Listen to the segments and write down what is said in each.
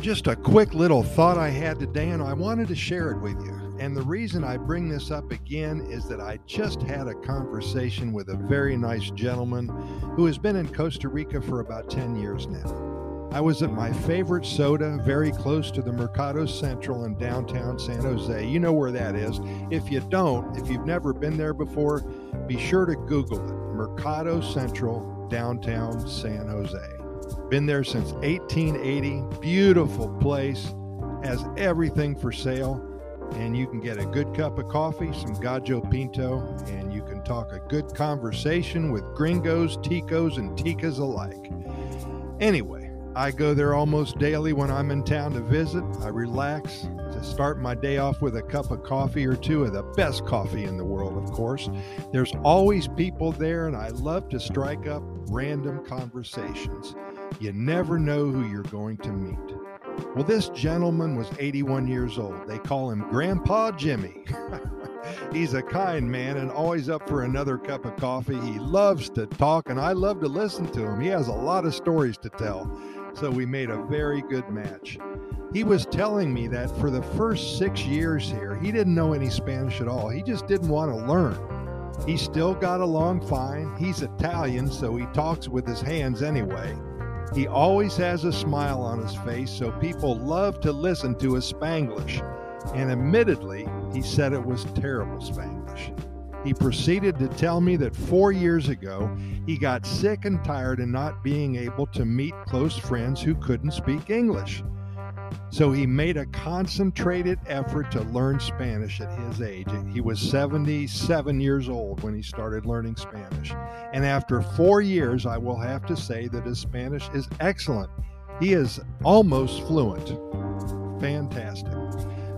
Just a quick little thought I had today, and I wanted to share it with you. And the reason I bring this up again is that I just had a conversation with a very nice gentleman who has been in Costa Rica for about 10 years now. I was at my favorite soda, very close to the Mercado Central in downtown San Jose. You know where that is. If you don't, if you've never been there before, be sure to Google it Mercado Central, downtown San Jose. Been there since 1880. Beautiful place. Has everything for sale. And you can get a good cup of coffee, some Gallo Pinto, and you can talk a good conversation with gringos, ticos, and ticas alike. Anyway, I go there almost daily when I'm in town to visit. I relax to start my day off with a cup of coffee or two of the best coffee in the world, of course. There's always people there, and I love to strike up random conversations. You never know who you're going to meet. Well, this gentleman was 81 years old. They call him Grandpa Jimmy. He's a kind man and always up for another cup of coffee. He loves to talk, and I love to listen to him. He has a lot of stories to tell, so we made a very good match. He was telling me that for the first six years here, he didn't know any Spanish at all. He just didn't want to learn. He still got along fine. He's Italian, so he talks with his hands anyway. He always has a smile on his face, so people love to listen to his Spanglish. And admittedly, he said it was terrible Spanglish. He proceeded to tell me that four years ago, he got sick and tired of not being able to meet close friends who couldn't speak English. So he made a concentrated effort to learn Spanish at his age. He was 77 years old when he started learning Spanish. And after four years, I will have to say that his Spanish is excellent. He is almost fluent. Fantastic.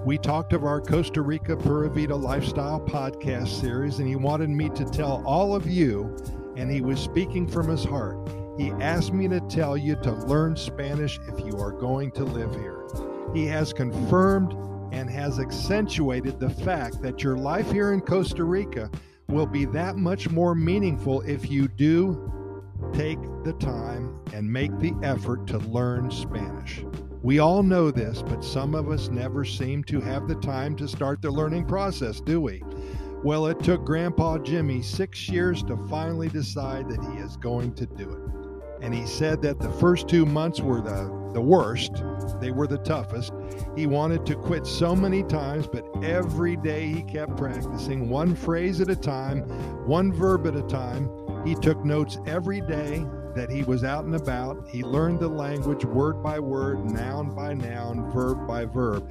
We talked of our Costa Rica Pura Vida Lifestyle podcast series, and he wanted me to tell all of you, and he was speaking from his heart. He asked me to tell you to learn Spanish if you are going to live here. He has confirmed and has accentuated the fact that your life here in Costa Rica will be that much more meaningful if you do take the time and make the effort to learn Spanish. We all know this, but some of us never seem to have the time to start the learning process, do we? Well, it took Grandpa Jimmy six years to finally decide that he is going to do it. And he said that the first two months were the the worst. They were the toughest. He wanted to quit so many times, but every day he kept practicing one phrase at a time, one verb at a time. He took notes every day that he was out and about. He learned the language word by word, noun by noun, verb by verb.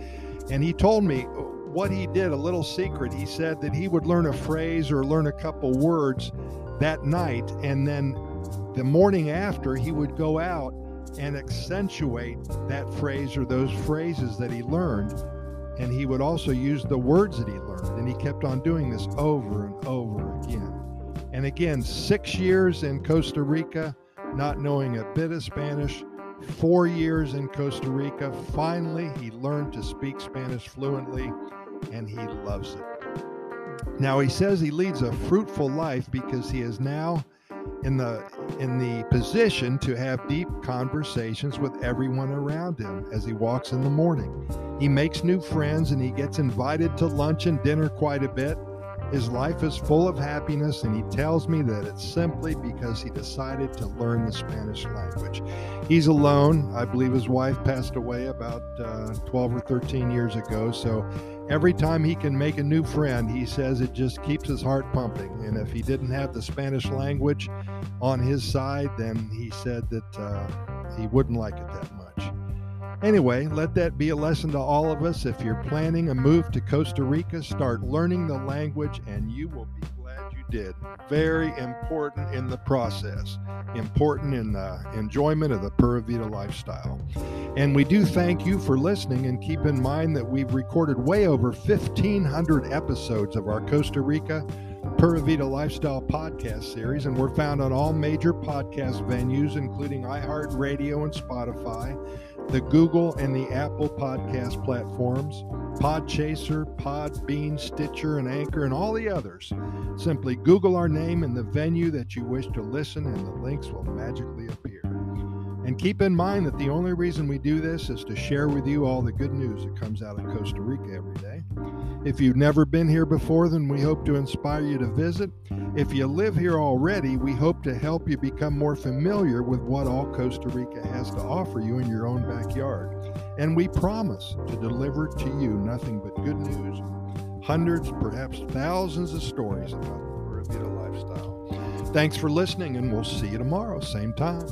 And he told me what he did, a little secret. He said that he would learn a phrase or learn a couple words that night, and then the morning after, he would go out and accentuate that phrase or those phrases that he learned. And he would also use the words that he learned. And he kept on doing this over and over again. And again, six years in Costa Rica, not knowing a bit of Spanish, four years in Costa Rica. Finally, he learned to speak Spanish fluently and he loves it. Now, he says he leads a fruitful life because he is now in the in the position to have deep conversations with everyone around him as he walks in the morning. He makes new friends and he gets invited to lunch and dinner quite a bit. His life is full of happiness, and he tells me that it's simply because he decided to learn the Spanish language. He's alone. I believe his wife passed away about uh, 12 or 13 years ago. So every time he can make a new friend, he says it just keeps his heart pumping. And if he didn't have the Spanish language on his side, then he said that uh, he wouldn't like it that much. Anyway, let that be a lesson to all of us. If you're planning a move to Costa Rica, start learning the language and you will be did. Very important in the process, important in the enjoyment of the Pura Vida lifestyle. And we do thank you for listening and keep in mind that we've recorded way over 1,500 episodes of our Costa Rica Pura Vida Lifestyle podcast series, and we're found on all major podcast venues, including iHeartRadio and Spotify the Google and the Apple podcast platforms, Podchaser, Podbean, Stitcher, and Anchor, and all the others. Simply Google our name and the venue that you wish to listen, and the links will magically appear. And keep in mind that the only reason we do this is to share with you all the good news that comes out of Costa Rica every day. If you've never been here before, then we hope to inspire you to visit. If you live here already, we hope to help you become more familiar with what all Costa Rica has to offer you in your own backyard. And we promise to deliver to you nothing but good news, hundreds, perhaps thousands of stories about the Pura lifestyle. Thanks for listening, and we'll see you tomorrow, same time.